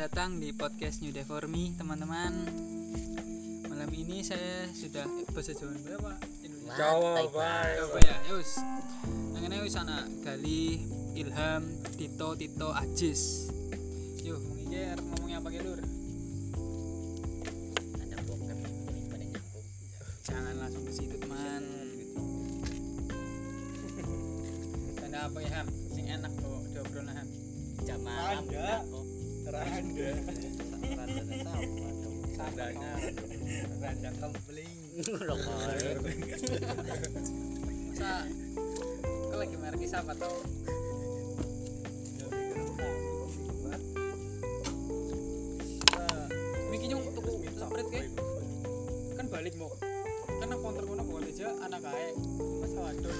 datang di podcast New Day for Me, teman-teman. Malam ini saya sudah eh, bahasa Jawa berapa? Indonesia. Jawa Santai, bae. Apa ya? Ya wis. Nang ngene wis ana Gali, Ilham, Tito, Tito, Ajis. Yuk, mungkin arep ngomongnya apa ke Lur? ada bokep ini pada nyambung Jangan langsung ke situ, teman. Tanda apa ya, Ham? Sing enak kok diobrolna Ham. jam malam Oh, Randa. Randanya. Randa kempling. rokok Masa kau lagi merek siapa tau? Miki nyung tuku semprit ke? Kan balik mau. Kan konter kono bawa aja anak kae. Mas waduh.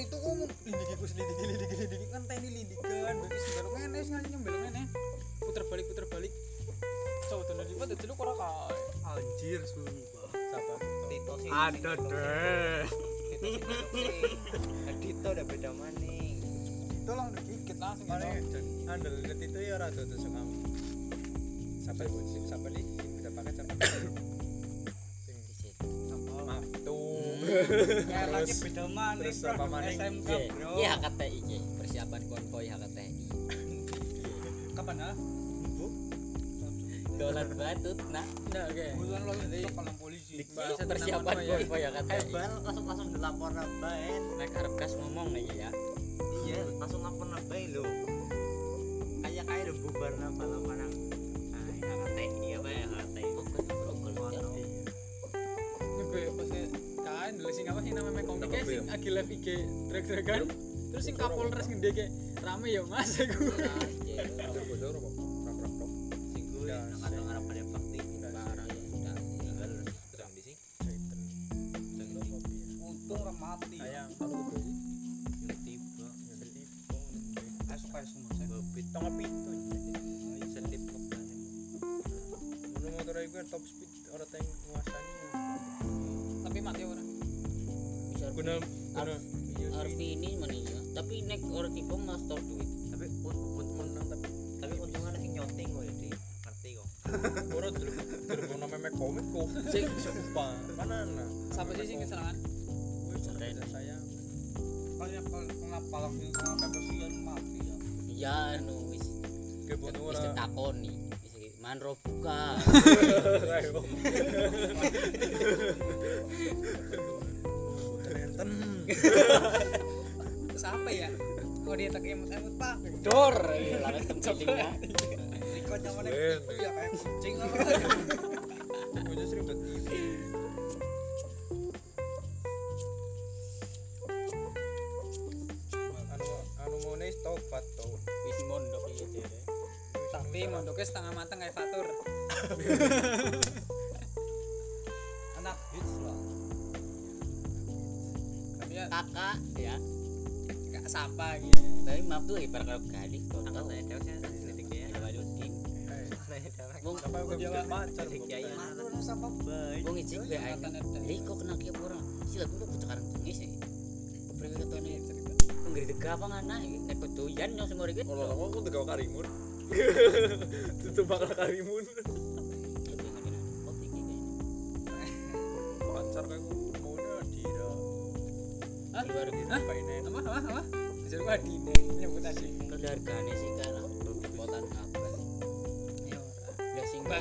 Itu umum lindiki ku selidiki lindiki lindiki kan teni lindikan berarti sebaru ngene wis ngaji nyembel ngene. Puter balik puter balik. Coba tuh di foto dulu ora kae. Anjir sumpah. Siapa? Tito sih Ada deh. Tito udah beda maning Itu langsung dikit langsung Mana gitu. andel lihat itu ya rada tuh sama. Siapa ibu sih? Siapa nih? Kita pakai siapa? Sing di situ maaf tuh. Kayak lagi beda maning. terus apa produk maning? SMK, Iya, bro. iya HKTI Jadi, polisi. bahasa persiapan tentang konvoy HKTI Hebat langsung langsung dilapor nabain. naik arep gas ngomong nih ya Iya, langsung lapor nabain lo. Kayak kayak udah bubar napa napa nang. Nah, apa ya HKTI? Ini gue pasti kan dulu sing apa sih namanya komiknya sing agi live IG drag-dragan terus sing kapolres gede kayak rame ya mas aku ora dulu dulu nama komik kok. Sing sumpah. Mana nah. siapa sih sing keserangan Keren. sayang. Kayak kenapa lagi kenapa kasihan mati ya. iya anu wis Kebun wis ora. ditakoni wis manro buka Ayo. Terenten. siapa ya kok dia tak emot pak dor lawan tempat Ya kayak kucing apa. Anu anu mau nih tobat tuh. wis mondok dere tapi mondoknya setengah matang kayak fatur Anak hits lah. ya kakak ya gak sampah gitu tapi maaf tuh ibarat kalau gali kok tahu saya ya. Waluddin Bisa pacar kok kena kieu sila kepriwe cerita nek Kalau aku tegak karimun. Tutup bakal karimun. Pacar kan mau udah dira. Hah? Keluar Hah? Apa ini? apa? Apa? Apa? Disuruh gua di nyebut tadi keluargane sih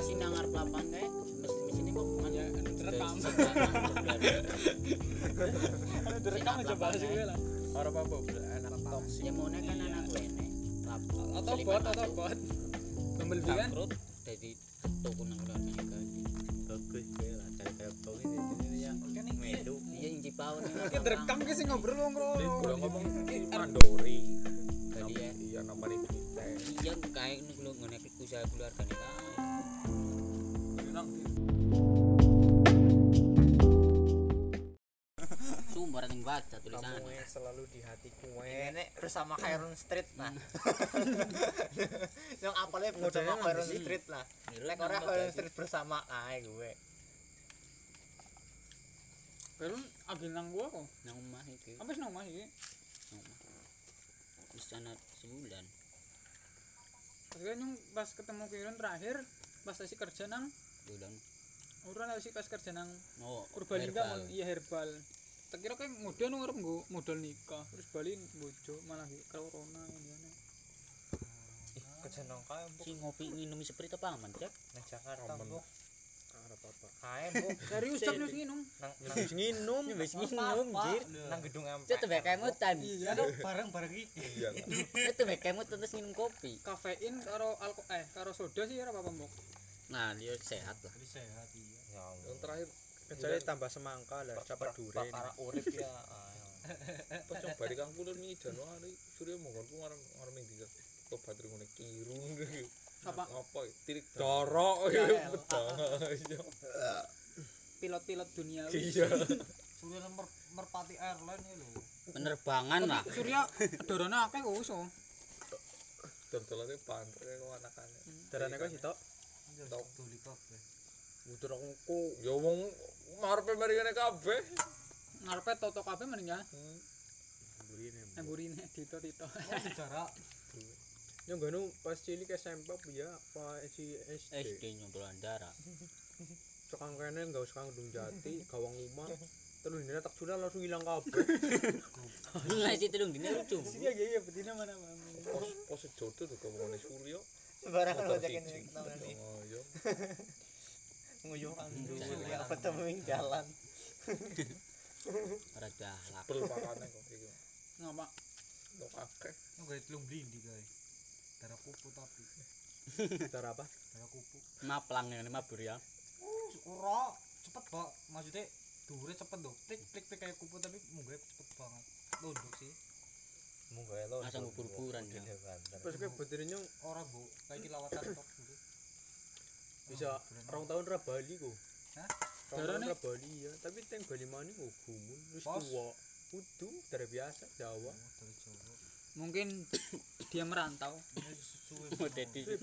lah sing pasti nang ngarep lapangan kae mesin-mesin kok ya direkam aja bahas gue lah. Orang apa toksik. ya mau kan anak wene atau bot atau bot. Bumblebee kan? Bangkrut dadi toko nang Bagus gue lah. Cari kayak bau ini ini yang ini medu. iya yang cipaun Ini direkam ke sih ngobrol ngobrol. Ngomong Ini mandori. Tadi ya. Iya iya kae ngono ngene usaha keluargane kae baca tulisan Kamu yang selalu di hatiku. Ini bersama Khairun Street nah. yang apalnya bersama nambah Khairun. Street lah. Nilai Lek ora nambah Khairun. Street bersama ae gue. Belum agil nang gua kok. nang omah iki Apa sih nang omah iki? nang omah wis ana sebulan Maksudnya nyung pas ketemu Kiron terakhir pas sesi kerja nang Ulang. Ora sih pas kerja nang Oh, mon iya herbal. Tak kira kayak modal nang arep nggo modal nikah terus bali bojo malah ki corona ngene. kejeneng kae mbok Si ngopi minum seperti apa aman, Cek? nang Jakarta Aman. mbok arep apa kae mbok Serius cek wis nginum. nang wis nginum Wis minum, jir. nang gedung MP Itu tebek kemutan. Iya. bareng-bareng iki iya. Itu tebek kemut terus minum kopi. Kafein karo alko eh karo soda sih ora apa-apa mbok. Nah, dia sehat lah. Sehat iya ya yang terakhir kecuali tambah semangka lah capat duren Pakara urip ya. Pas yang balik kang kulon nih Januari surya mongkon ku ngarep ngarep ning dina tobat ngene kirung Apa? Apa? Tirik dorok Ya, ya. Pilot-pilot dunia. Iya. Surya mer- merpati airline ya lho. Penerbangan lah. Surya dorone akeh kok iso. dodolane pantre kok anakane Darane kok sitok. Tok. Kabeh. Muter aku ya wong ngarepe mari ngene kabeh Ngarepe toto kabeh mending ya. Hmm. Burine. Emburine dito-dito. Sejarah Yang ganu pas cilik SMP ya apa si SD. SD nyontolan darah. Cekang kene enggak usah kang jati, gawang rumah. Terus dina tak sudah langsung hilang kabeh. Lah situ dong dine lucu. Iya iya iya betina mana mami. pos pos jodoh tuh ngomongane surya barang lo jakin Oh, iya. nguyuhan Jalan. Surya apa temuin jalan Ora dahlak. Bel pakane kok iki Ngapa? tok akeh Oke, telung blindi guys. Darah kupu tapi Cara apa? darah kupu. Maplang yang mabur ya. Oh, ora cepet, Pak. Maksudnya dure cepet dong. Plik plik plik kayak kupu tapi munggah cepet banget. Londok sih. Munggah lo. Langsung bubur-buburan, ya. Pas ke bodirnya Ora, Bu. Kayak lawatan tok dulu. Bisa rong tahun ra Bali kok. Hah? Rong tahun Darane? ra Bali ya, tapi teng Bali mana kok gumun wis tuwa. Kudu dari biasa Jawa. dari Jawa. Mungkin dia merantau. Oh,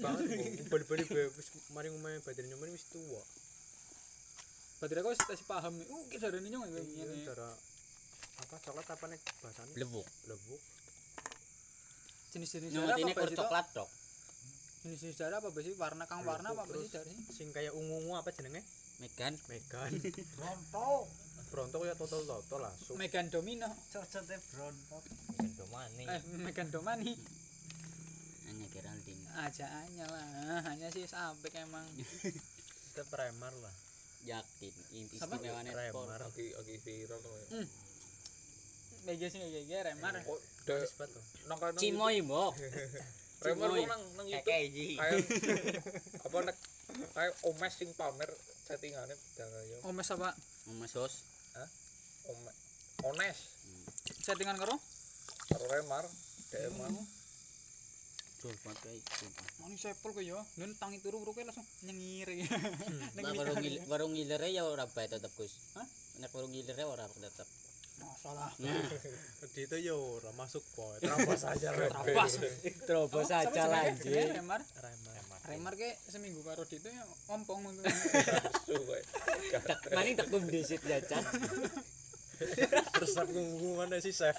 banget. Bali-bali wis mari ngomong badirnya mana wis tuwa. Berarti aku wis paham. Uh, kita darane nyong Iya, ngene. cara apa coklat apa nek bahasane? Blebuk. Lebuk. Jenis-jenis Nyong darah ini coklat dok. Jenis-jenis darah apa sih? Warna kang warna apa sih dari? Sing kaya ungu-ungu apa jenenge? Megan. Megan. Bronto. Bronto ya total-total langsung. Megan Domino. Cocoknya Bronto. Bronto mana? Eh, Megan Domani. Hanya Geraldine. Aja hanya lah. Hanya sih sampai emang. Kita primer lah. Yakin. Remar. sport. lagi lagi viral kok ya. Meja sih kayak gini remar. tuh. kan Cimoy mbok. remar Cimoy. kok nang nang YouTube Kayak apa nek kayak omes sing pamer settingane jangan ya Omes apa? Mas Hos. Ome- ones Settingan karo? karo remar DM Jol banget kayak gitu. Mau nih sepul kok ya. Nen tangi turu turu kayak langsung nyengir. Nah, warung ngil warung ngilere ya ora bae tetep Gus. Hah? Nek warung ngilere ora tetep. Masalah. Nah, Di itu ya ora masuk boy. Terabas aja terobos? Siapa aja lah anjing. Remar. Remar. Remar ke seminggu karo Dito ya ompong mungkin. suwe Mending tekum disit ya, Cak. Terus aku ngomong si chef.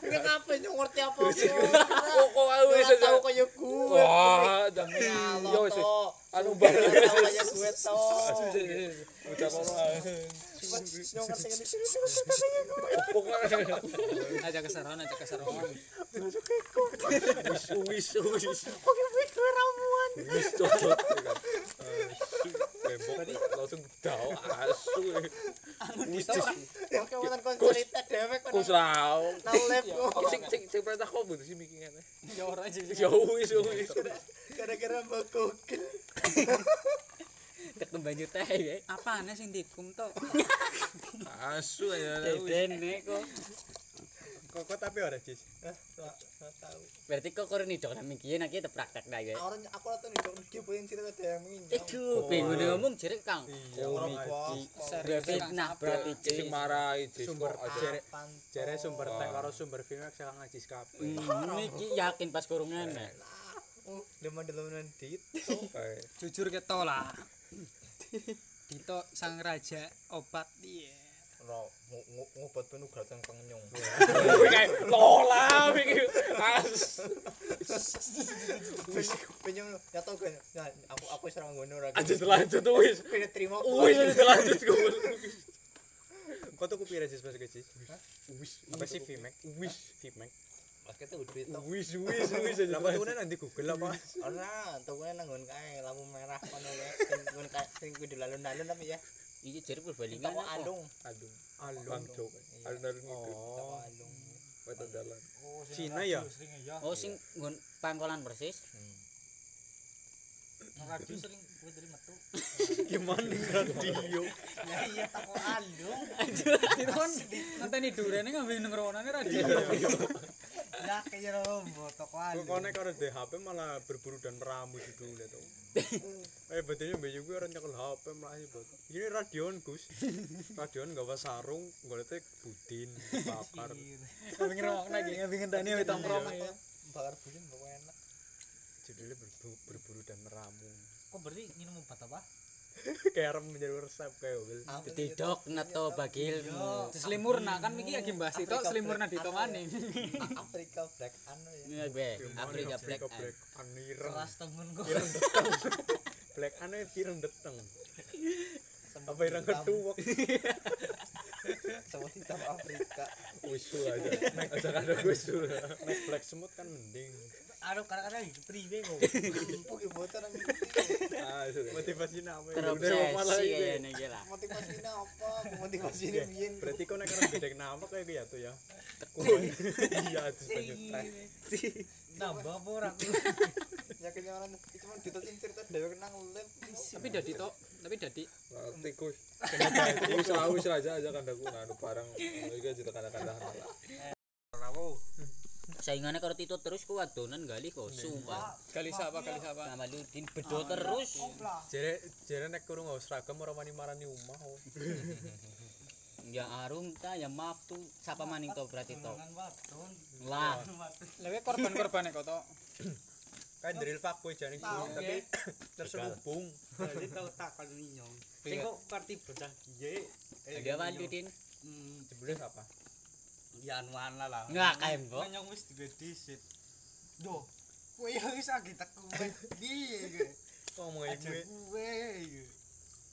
Kenapa nyong ngerti apa? kok kok aku wis Ora tahu kayak gue. wah jangan Ya yo. Anu Ora banget tahu kayak gue to. udah kono kan. kok Aja keseron, aja keseron. wis wis wis wis cocok Bembok tadi langsung dao asu wis Oke, bukan kon cerita dewek kon. kus rao kok. sing sing sing perintah kok butuh sih mikir ngene Ya ora aja. ya wis wis Gara-gara mbak Tek mbanyu teh ya. Apane sing dikum to? Asu ya. Dene kok. Kok tapi ora jis. Eh, Hah, tahu. Berarti kok kurang nidok nang iki nek iki praktek ta ya. Ah, ora aku ora nidok iki pengen cerita ada yang ngin. Itu ngomong jerek Kang. Iki serius nah berarti jis marai jis sumber jerek jere sumber teh karo sumber film sing ngajis kabeh. Hmm, Niki yakin pas kurungan. Oh, demen demen dit. kayak Jujur keto lah. Dito sang raja obat iya. Ora ngobat penuh gratan kang nyong. kayak lola mikir Mas. Penyong ya tau kan. Nah, aku aku serang ngono ora. Lanjut lanjut wis. Kene terima. Wis lanjut gue. Kau tuh kupira sih pas kecil? Wis. Apa sih VMAX? Wis. Vmax. Tuh duit tuh. Wis wis wis aja. Lama tuh nanti Google apa? Ora, tuh nanggon kae lampu merah kono wae. Sing ngon kae sing kudu lalun-lalun tapi ya. Iki jare Purbalingga Toko apa? alung. Aduh. Alung. Bangcok. Iya. Alun-alun itu. Toko Oh. alung. Wetan dalan. Oh, Cina ya? Ya. Oh sing nggon pangkolan persis. Hmm. Nang radio sering kowe dari metu. Gimana radio? Ya iya toko alung. itu kan ngenteni durene ngambil ngeronane radio Ya kaya Kok alung. konek karo di HP malah berburu dan meramu gitu lihat tuh. Eh betulnya mbak juga orang nyekel HP malah bot. Ini radion Gus. Radion gak sarung, golete budin, bakar. ngambil ngerokok lagi ngambil ngenteni ngambil tongkrong ya Bakar bulan kok enak. Judulnya berburu, berburu dan meramu. Kok berarti minum obat apa? Kayak arep menjadi resep kayak mobil. Tidak nato bagilmu. selimurna kan iki lagi bahas itu selimurna di maning itu? Afrika Black anu ya. Iya Gimana Afrika Black. Black Anireng. Keras temenku. Ireng deteng. Black ane ireng deteng. Apa ireng ketuwek? Semut hitam Afrika. Usul aja. Aja ada usul. Nek black semut kan mending. Aduh kadang-kadang hidup priwe kok. Empuk ibu nang Ah, ya? Udah malah Terobsesi ini. kayak ini gila. motivasinya apa? Motivasinya Ya, biyen. Berarti kau nek arep bedek nama kayak gitu ya tuh ya. Iya, terus banyak stres. Nambah apa ora orang itu cuma ditetin cerita dewe kenang lem. tapi dadi tok tapi dadi tikus wis wis aja aja kandaku nganu barang iki aja kanda-kandahan lah saingane karo Tito terus ku adonan gali kok sumpah. Gali sapa gali sapa? Kamaludin bedo terus. Jere jere nek kurung ngau seragam orang mani marani omah. Oh. ya arum ta ya maaf tuh siapa maning to berarti to? Lah. Lewe korban-korbane kok to. kan drill fuck boy jaring kurung tapi terselubung. Jadi tau takal ninyong tengok parti bocah ye dia Ludin Hmm, jebule siapa? Ya anuana lah. Nggak, kayak mbok. Ninyong wis duwe disit. Duh, kowe ya wis lagi teku piye ge? ngomong Aja ibu kowe ge.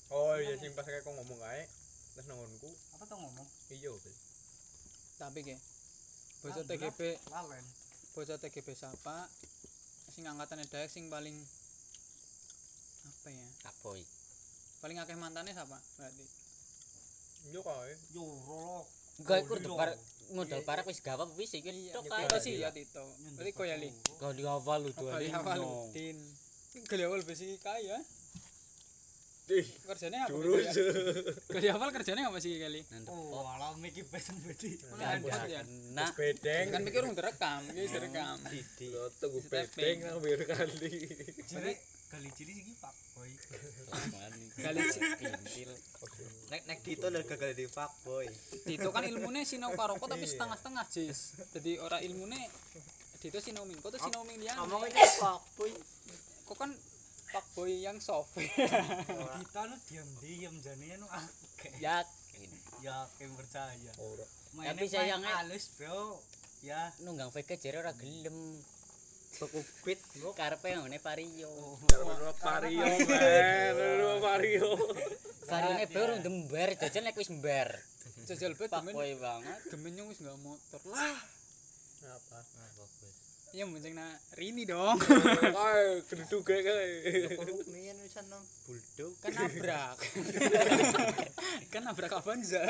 oh iya sing pas kayak kok ngomong kae terus nangonku Apa tuh ngomong? iya Bil. tapi ke bocah Alhamdulillah, TGB Lalen. bocah TGB siapa sing angkatane daek sing paling apa ya Kaboy. paling akeh mantane siapa berarti iya kae Yo rolo. Enggak ikut tukar modal parak wis gawe wis iki tok kae. to sih ya Tito. Berarti koyo li. Kau di awal lu tuh. Di awal lu. Tin. Kali awal besi kaya. Ih, kerjane apa? Durus. Kali awal kerjane apa sih kali? Oh, alam iki pesen bedi. Nah, bedeng. Kan mikir urung direkam, iki direkam. Loto gue bedeng nang wir kali. Jadi kali ciri iki Pak Boy. Kali ciri Nek nek Dito lho gagal di fuckboy. Dito kan ilmunya sinau karoko tapi setengah-setengah jis jadi orang ilmunya Dito sinau mingko tuh sinau ming liane Ngomongnya fuckboy. kok kan pak boy yang soft Kita nu diam-diam jane nu akeh. Yakin. Ya, kayak percaya. ora Tapi sayangnya- main halus, Bro. Ya. Nunggang VK jare ora gelem. Bro. Karepe ngene Vario. Ora vario Varione be urung dember, jajan nek wis mber. jajal bet boy banget. demennya wis nggak motor. Lah. Apa? Ya mungkin na Rini dong. Keduduk kae kae Kudu mian wisan nang bulldog. kan nabrak. Kan nabrak Avanza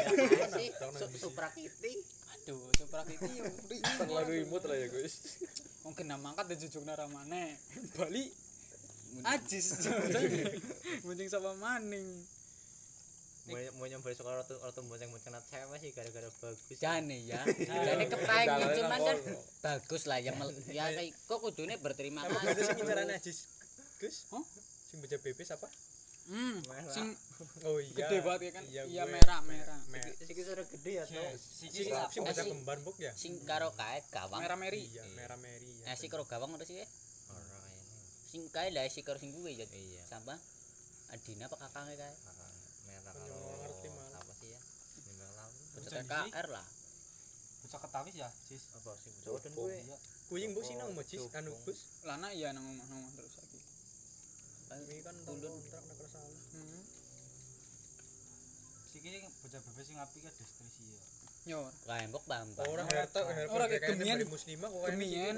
Supra Kitty. aduh suprak itu ya terlalu imut lah ya guys. Mungkin nama angkat dan jujuk naramane Bali. Ajis. Mungkin sama maning Mau mau nyoba sekolah ratu ratu bonceng bonceng nat cewek sih gara-gara bagus. Jane ya. Jane kepengen cuman kan bagus lah ya mel- ya kayak kok kudune berterima apa itu sing kasih. carane Ajis Gus Hah? sing baca BP siapa hmm sing oh iya gede banget ya kan Iya, iya gue. merah merah Mer- Siki sudah gede ya tuh. sing Siki sing baca sih? kembar buk ya Sing karo kae gawang. merah meri iya merah meri Eh ya si karo gawang udah sih ya. Ora. Sing kae lah si karo sing kuwe ya. Iya. Sampah. Adina apa kakangnya kae? TKR lah. Bocah ketawis ya, Sis. Apa sih bocah wadon gue? Mbok sinau mo Jis anu Gus. lana iya nang omah nang omah terus lagi Kuwi kan Tundun. kontrak nek salah. hmm. Siki bocah bebek sing apik ya diskresi ya. yo Kembok bambang. Ora harta Ora, kayak kayak gemian. dari muslimah kok kayak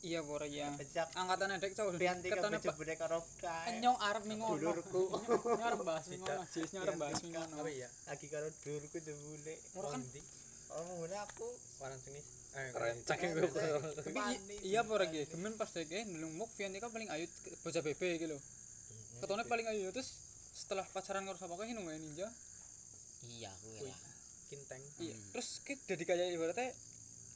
Iya ora ya Becak. Angkatan adek cowok pianti ketone ke bocah karo kae. nyong arep ning ngono. Dulurku. Nyong arep bahas ning ngono jis nyong arep bahas ning ngono. Apa ya? lagi karo dulurku jebule. ora kan? Oh, ngene aku Warang sengis. Eh, Rencak Eh, iku. tapi iya apa ora ge gemen pas dek ndelung muk Viantika paling ayu bocah bebe iki lho. Ketone paling ayu. Terus setelah pacaran karo sapa kae nunggu ninja? Iya, kuwi lah. Kinteng. iya. Terus ki dadi kayak ibaratnya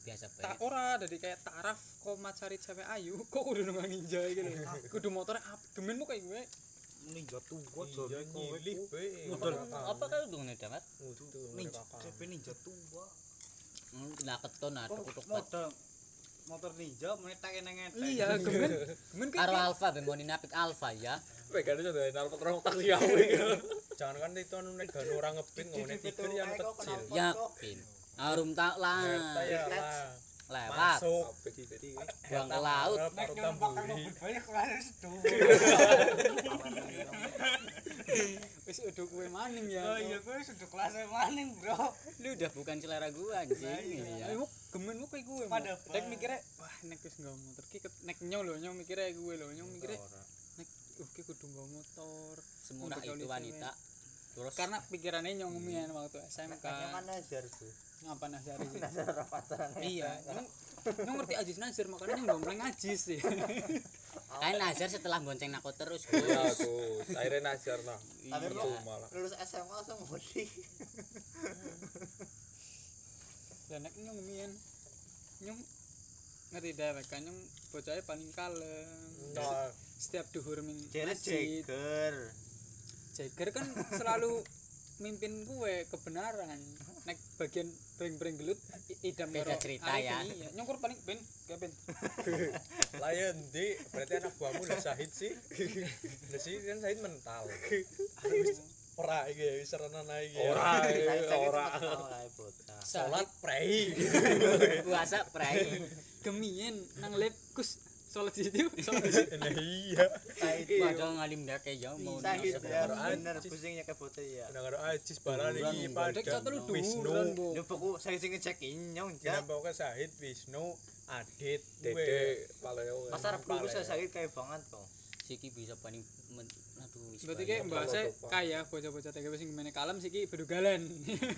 Biasa tak bae. ora dadi kayak taraf kok macari cewek ayu kok kudu nunggu ninja iki lho kudu motornya apik gemen mu kayak gue Ninja tua Iya nyilih. Apa kau dungane dapat? Ngudul. Ninja. CP ninja tua. Hmm, Kena keton ada kutuk modal motor ninja meneh tak eneng iya gemen gemen Karo kayak Alfa ben ngoni napik Alfa ya. Pegane sudah nalpot rong taksi awe. Jangan kan itu anu nek gak ora ngebin ngomongnya tiger yang kecil. Yakin. Arum tak Harta lah. ya lah. Lewat. Masuk. Buang ke laut. Sedo. wis udah kue maning ya Oh iya gue sudah kelasnya maning, Bro. Lu udah bukan selera gua anjing. Iya. Ayo, gemen mu kayak gue Pada apa? mikirnya wah nek wis nggak motor ki nek nyong lho nyong mikirnya gue lho nyong mikirnya nek uh ki kudu nggak motor Semurah itu wanita. Terus karena pikirannya nyong mian waktu SMK kan Nazar tuh. Ngapa nasari sih Nazar ora pacaran. iya nyong ngerti Ajis Nazar makanya nyong gombleng Ajis sih kan Nazar setelah bonceng nako terus. Iya tuh, akhirnya najar nah. Tapi Iya. malah. lulus SMA langsung mudi. dan nek nyong mian nyong ngerti dewek kan nyong bocahnya paling kalem Nah, setiap duhur masjid Jagger. Jagger kan selalu mimpin gue kebenaran nek bagian breng-breng gelut idam Beda cerita ya. iya nyongkur paling ben kayak ben layan di berarti anak buahmu lah Sahid sih. Lah sih kan Sahid mental. Ora iki wis renan ae iki. Ora, saya ora. bocah. Salat prei. Puasa prai. gemien nang lab kus sholat di situ sholat di situ. Nah iya. Sahid Padahal ngalim dak ya mau. Sahid ya bener pusingnya kayak bocah ya. Nah karo Ajis balan iki Duhuran, dek pada satu lu Wisnu. pokok saya sing ngecek inyong ja. bawa Sahid, Wisnu, Adit, Dede paleo. Pasar dulu saya Sahid kayak banget kok. Siki bisa paling aduh berarti kayak bahasa Kalau kaya bocah-bocah TGP sing gimana kalem sih ki bedugalan.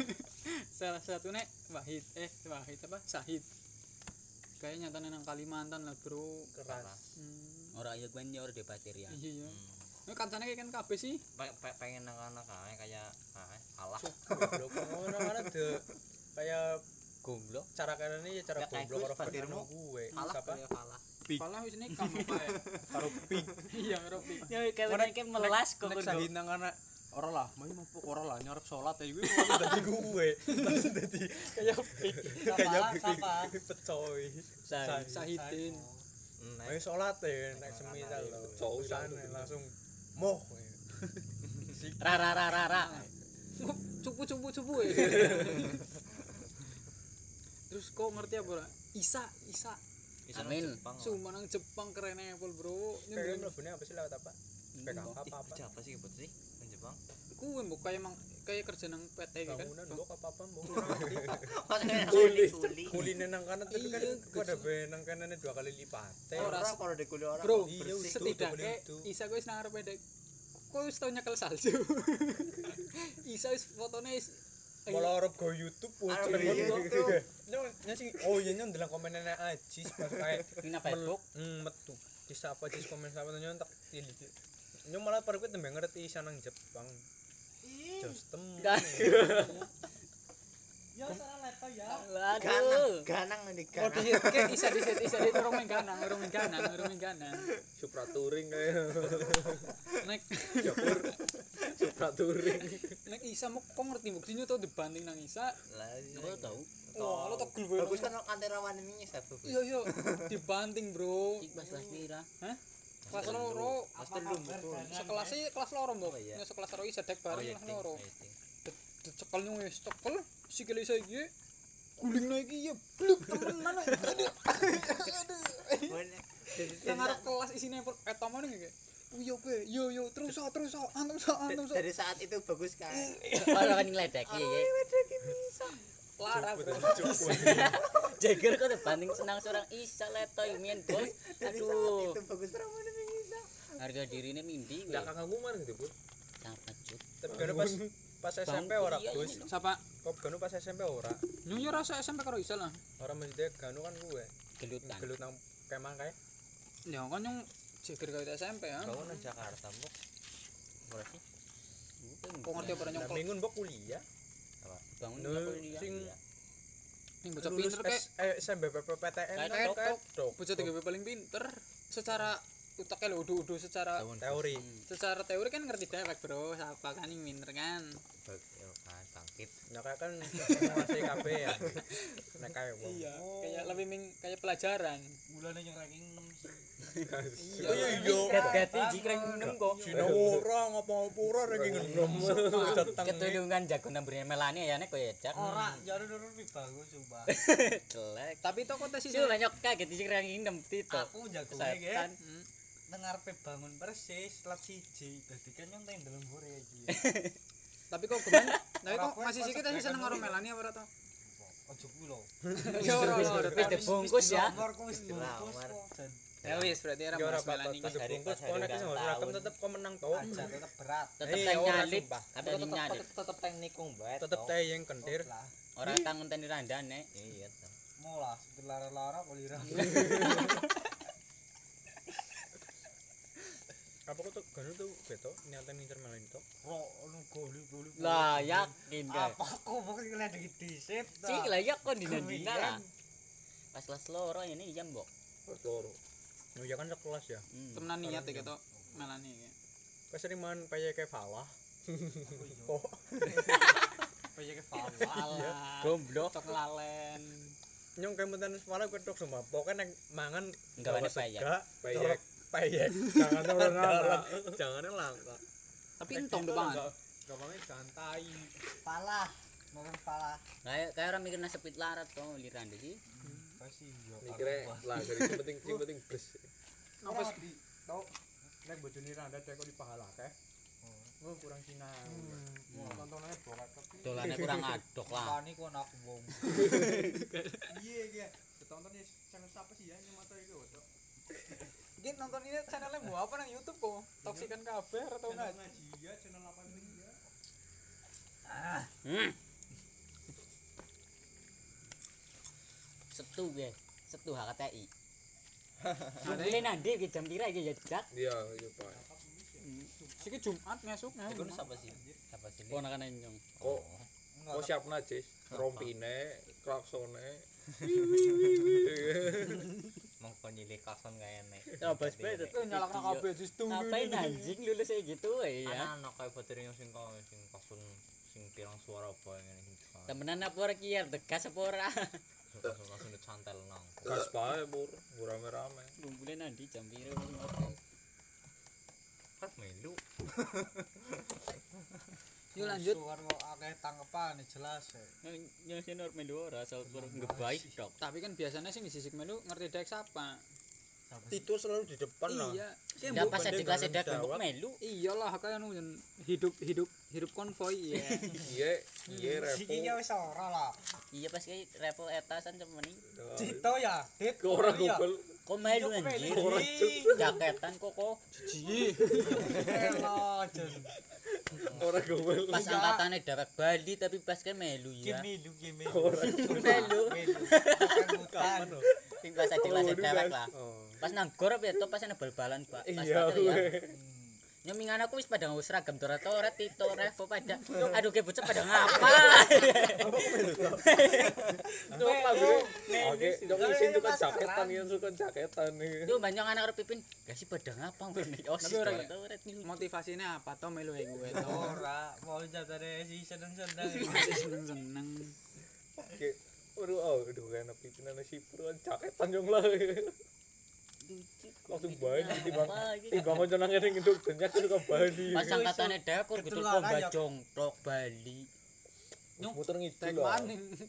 Salah satunya Wahid. Eh Wahid apa? Sahid kayak nyatanya nang Kalimantan lah bro keras. hmm, Ora ya gua nyor debatir ya. iya ya Nah, kancane kayak kan kabeh sih Pe- pe- pengen nang anak kae kayak kae kalah. Goblok ngono kan de kayak Goblok. cara kanan ini ya cara goblok karo batirmu. Gue. Kalah Siapa? kayak kalah. Malah wis nikah apa ya? Karo Pink. Iya, karo pik. Ya kayak kayak melas kok Nek kudu. sahid nang anak ora lah, mau mampu ora lah nyarep salat ya gue. Dadi gue. Langsung dadi kayak. Kayak. Pecoy. Sah- Sahidin. Nah, Ayo sholat ya, nek semisal lo. Pecoy, Sana langsung moh. Ra ra ra ra ra. Cupu cupu cupu ya. Terus kok ngerti apa ora? Isa, Isa. Amin. Jepang. Cuma nang Jepang keren Apple, Bro. Mlebune apa sih lewat apa? PKK apa apa? apa sih bocah sih Jepang? kuwe mbok kayak mang kayak kerja nang PT gitu kan. Bangunan mbok apa apa mbok. Kuli. Kuli. Nang kanan tapi kan Iya, pada be nang kanane dua kali lipat. Ora, kalau di kuli ora. Bro, Iya, setidaknya. Isa gue nang arep dek. Kok wis tau nyekel salju. Isa wis fotone Kalau Arab go YouTube bocil. oh iya nyong dalam komen nenek Ajis pas kayak Facebook. hmm metu. Dis apa Jis komen sama nyong tak pilih. Nyong malah baru gue tembeng ngerti isa nang Jepang. Jos tem. Kan. Ya salah leto ya. Ganang, ganang nih Oh, ganang. di kayak Isa di situ, Isa di orang main ganang, main ganang, main ganang. Supra touring kayak. Nek Japur. Supra touring. nek Isa mau kok ngerti mbok dino tau dibanding nang Isa. Lah Aku tahu. Wah, lo tak gel Bagus kan antara warna ini sabuk. Iya, iya. Dibanting, Bro. Pas kelas pira? Kelas loro. Mas telu betul. Sekelasnya kelas loro, Mbok. Oh, iya. Nek sekelas loro Isa dek Oh bareng iya, kelas loro. Oh, iya. Dicekel nyung wis cekel sikile isa iki guling iki ya bluk temenan aduh nang arep kelas isine etomo ning kayak Uyo be, yo yo terus so, terus so, antum so, antum so. Dari saat itu bagus kan. Ora kan ngledeki ya. Lara bro. Jager kok banding senang seorang Isa leto mien bos. Aduh. Itu bagus bisa. Harga dirine mindi. Lah kakak ngumar gitu, Bur. Sampai cut. Tapi kan pas pas SMP ora Iya, Gus. iya. Siapa? Kok ganu pas SMP ora. Nyung yo rasa SMP karo Isa lah. Ora mesti ganu kan gue. Gelutan. Gelut nang kemang kae. Ya kan nyung jeger kawit SMP ya. Kau nang Jakarta, Mbok. Ora sih? Kok ngerti apa Lah nyong minggu mbok kuliah. bangun Nu, ya kuliah. sing ning bocah pinter kayak eh SMP PPTN Kayak kan bocah paling pinter secara utaknya lo udu-udu secara Teori. secara teori kan ngerti dewek bro siapa kan yang pinter kan Yo bangkit. Nah kayak kan menguasai KB ya. Nek kayak iya kayak lebih ming kayak pelajaran Mulane yang ranking 6 sih. iya iya. Gat-gati jikreng nem kok. Cina ora ngapa-ngapa ora ranking enom. Datang. Ketulungan jago nambune Melani ya nek koyo jak. Ora, jare nurun pi bagus coba. Jelek. tapi toko tesis Sih banyak kaget jikreng nem tito. Aku jago kan. dengar pe bangun persis lap siji. Dadi kan nyonte ndelem mburi iki. Tapi kok gimana tapi kok masih sikit aja seneng karo Melani apa ora to ojo kuwi lho. Ya ora ora wis dibungkus ya. bungkus ya wis berarti ora mas Melani iki dibungkus kok nek sing ora tetep kok menang to tetep berat. Tetep teh nyalip tapi tetep nyalip tetep teh nikung bae tetep teh yang kentir ora tangen teni randane. Iya to mulah lara-lara kok lirah. beto nyata ngincer malah itu. Ro ono goli-goli. Lah yakin deh. Apa aku mau ngeliat di disit. Cik lah ya kok dina dina lah. Kemudian, Pas kelas loro ini jam mbok. Loro. Oh ya kan sekelas ya. Hmm. temenan niat ya gitu Melani ya Kau sering main paya kayak falah. Oh, Kayak ke falah. alah Goblok. cok lalen Nyong kayak menten falah gue tok semua. Pokoknya nek mangan Enggak ada payek. sega, Payek. colok Payek. Jangan orang langka. Jangan langka. tapi entong depan Gampangnya santai. Falah. Mau falah. Kayak kayak orang mikir nasepit larat kok lirande sih. Pasti yo. Mikirnya lah sing penting sing penting bres. Apa sih? Tau nek bojone randa cek kok dipahalake. Oh, kurang sinau. Tontonannya borat tapi Dolane kurang adok lah. Pani kok nak wong. iya iya. Tonton ya channel siapa sih ya yang mata itu, Dok? Mungkin nonton ini channelnya mau apa nang YouTube kok? Toksikan kabeh atau Channel enggak? ngaji ya, channel 8 ya. Hmm. Setu gue. Setu HKTI. Beli nanti ke jam pira iki ya jak. Iya, iya Pak. Siki Jumat ngesuk Iku siapa sih? Siapa sih? Ponakan enjong. Kok kok siap najis, rompine, klaksone. Mongko nyilih klakson gak enek. Ya bas bae. Tuh nyalakno kabeh justru. Ngapain anjing lulus kayak gitu ya. Ana ana kayak baterai yang sing kau sing klakson sing pirang suara apa ngene iki. Temenan apa ora ki arep degas apa ora? Langsung langsung dicantel nang. Gas pae, Bur. Rame-rame. Ngumpulin nanti jam pira Kan melu. Yuk lanjut. Suar kok akeh tangkepan jelas. ya. Yang senior melu ora asal ngebaik dok. Tapi kan biasanya sing disisik melu ngerti dek siapa? Tito selalu di depan lah. Iya. Ndak mbok- pas di kelas edak mbok melu. Iyalah kayak anu yen hidup hidup hidup konvoy ya. Iya, iya ya repo. wis ora lah. Iya pas kayak repo etasan cemeni. Cito ya, Dit. Ora Iya. gobel. kok melu anjir jaketan kok kok. Cuci Ora gowel. pas angkatannya darat Bali tapi pas kan melu ya. Gini lu gini orang melu. Kan bukan pas ada kelasnya darat lah oh, pas nanggur ya? To pas ada bal-balan pak. Pas iya ya. gue. Nyemingan aku wis pada seragam Dora Tora, Tito, Revo pada. Aduh ke bocah pada ngapa? Coba gue. Oke, dong isin suka jaketan yang suka jaketan nih. Yo banyak anak arep pipin, gak sih pada ngapa ngene. Oh, ya? Tora nih. Motivasinya apa toh melu gue toh. Ora, mau jatane si seneng-seneng. Seneng-seneng. Oke. Waduh, oh, udah kayak pipinan si pur jaketan yang lah. Waktu bayi tiba-tiba ngonjolan ngering ngeduk denyak itu ke Bali. Pas angkatannya dekor, betul-betul mbak tok Bali. Muter ngidul lah.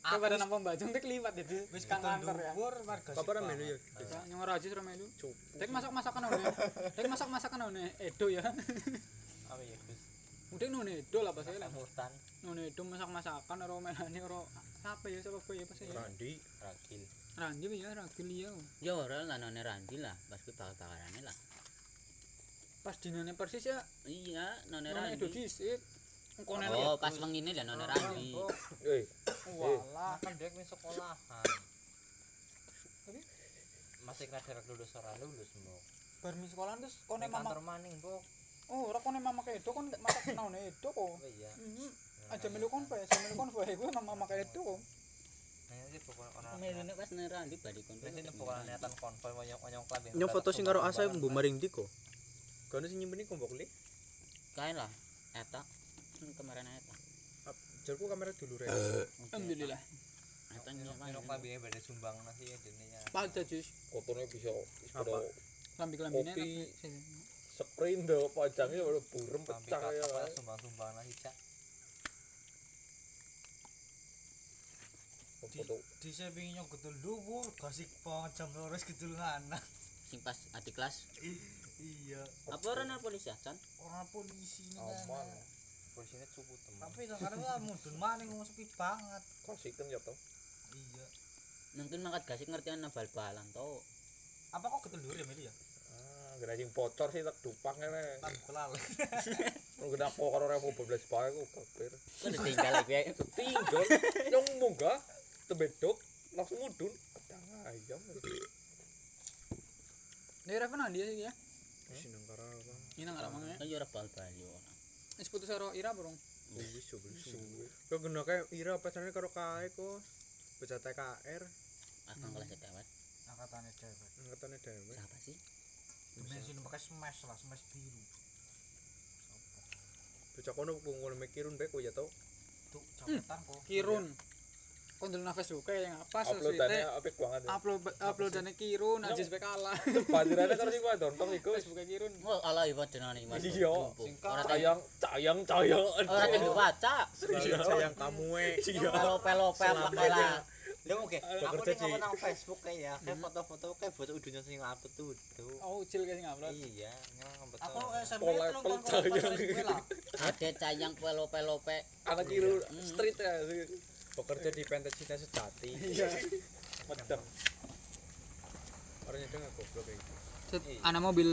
Aku pada nampak mbak jongkok, kelipat ya. Wis kan kantor ya. Bapak ramelu ya. Nyong rajis ramelu. Tek masak-masakan awal. Tek masak-masakan awal Edo ya. Apa ya? Mungkin nune itu lah pasti lah. Murtan. Nune itu masak masakan, aroma ini aroma. sapa ya? sapa gue ya pasti. Randy, Rakil. Ranji ya ragil ya Ya ora lah none Randi lah, pas ki bakar-bakarane lah. pas dinane persis ya Iya, none Randi. disit engkone Oh, pas wengine lah none Randi. eh Walah, kan dia main sekolahan. Masih kadang lulus ora lulus, Mbok. bar mi sekolah terus kone mama kantor maning, Mbok. oh ora kone mama ke edo kon masak none edo kok Oh iya. Mhm. aja melu konvoy aja melu konvoy gue mama edo kok Melune pas kon. Niatan konvoy nyong foto sing karo Asa mbok maring ndi kok kono sing nyimpen iku mbok li Kae lah, eta. Hmm, Kemarin eta. jarku kamera dulu rek alhamdulillah Eta Nyong klub ini pada sumbang nasi ya dininya. pada jus fotone bisa Apa? lambi kelambine Kopi. tapi sprint do pajangnya udah burem pecah ya sumbang-sumbang nasi cak. Di sepingi nyok gedul dhuwur gasik banget jam lores gedul anak Sing pas adik kelas. iya. Apa ora nang polisi acan? orang polisi ini aman. kan Polisinya cukup teman. tapi sekarang lah mudun maning ngomong sepi banget. Kasihkan ya toh iya. Mungkin mangkat gasik ngertian nang bal-balan to. apa kok gedul dhuwur ya Meli ya? Ah gara sing bocor sih tak dupang ngene tak kelal lu kena kok karo revo 12 bae ku kapir Kan tinggal lagi tinggal. Nyong munggah tebedok langsung mudun pedang ayam Ini Raven nanti sih ya. sinang karawa Ini nang ramang ya. Kan yo ora bal-bal yo. Wis putus karo Ira burung. wis suwe kok kena kae ira pacarane karo kae kok bocah TKR Akang kelas dewet. angkatannya cewek angkatane dhewe Siapa sih? dimensi ini pakai smash lah smash biru bocah kono ngono mikirun bae kok ya tau tuh capetan kok Kirun. Kon dulu nafas juga yang apa sih uploadannya apik banget ya Upload uploadannya Kirun aja sampai kalah. bandirane karo sing wadon tong iku Facebook Kirun. Oh, ala ibu jenenge Mas. Iya. Ora cayang cayang cayang ora tinggi waca. sayang kamu eh iya Pelo-pelo pel pakai lah. Lah oke, aku di- nang Facebook kayak ya, kayak foto-foto kayak foto udunya sing apa tuh. tuh. Oh, ucil kayak sing upload. Iya, betul. aku SMP kalau gue lah Ada cayang pelo-pelo pe. anak kiru street ya bekerja di pentas cinta sejati. Iya. Medem orangnya dia nggak goblok kayak gitu. Set, Anak mobil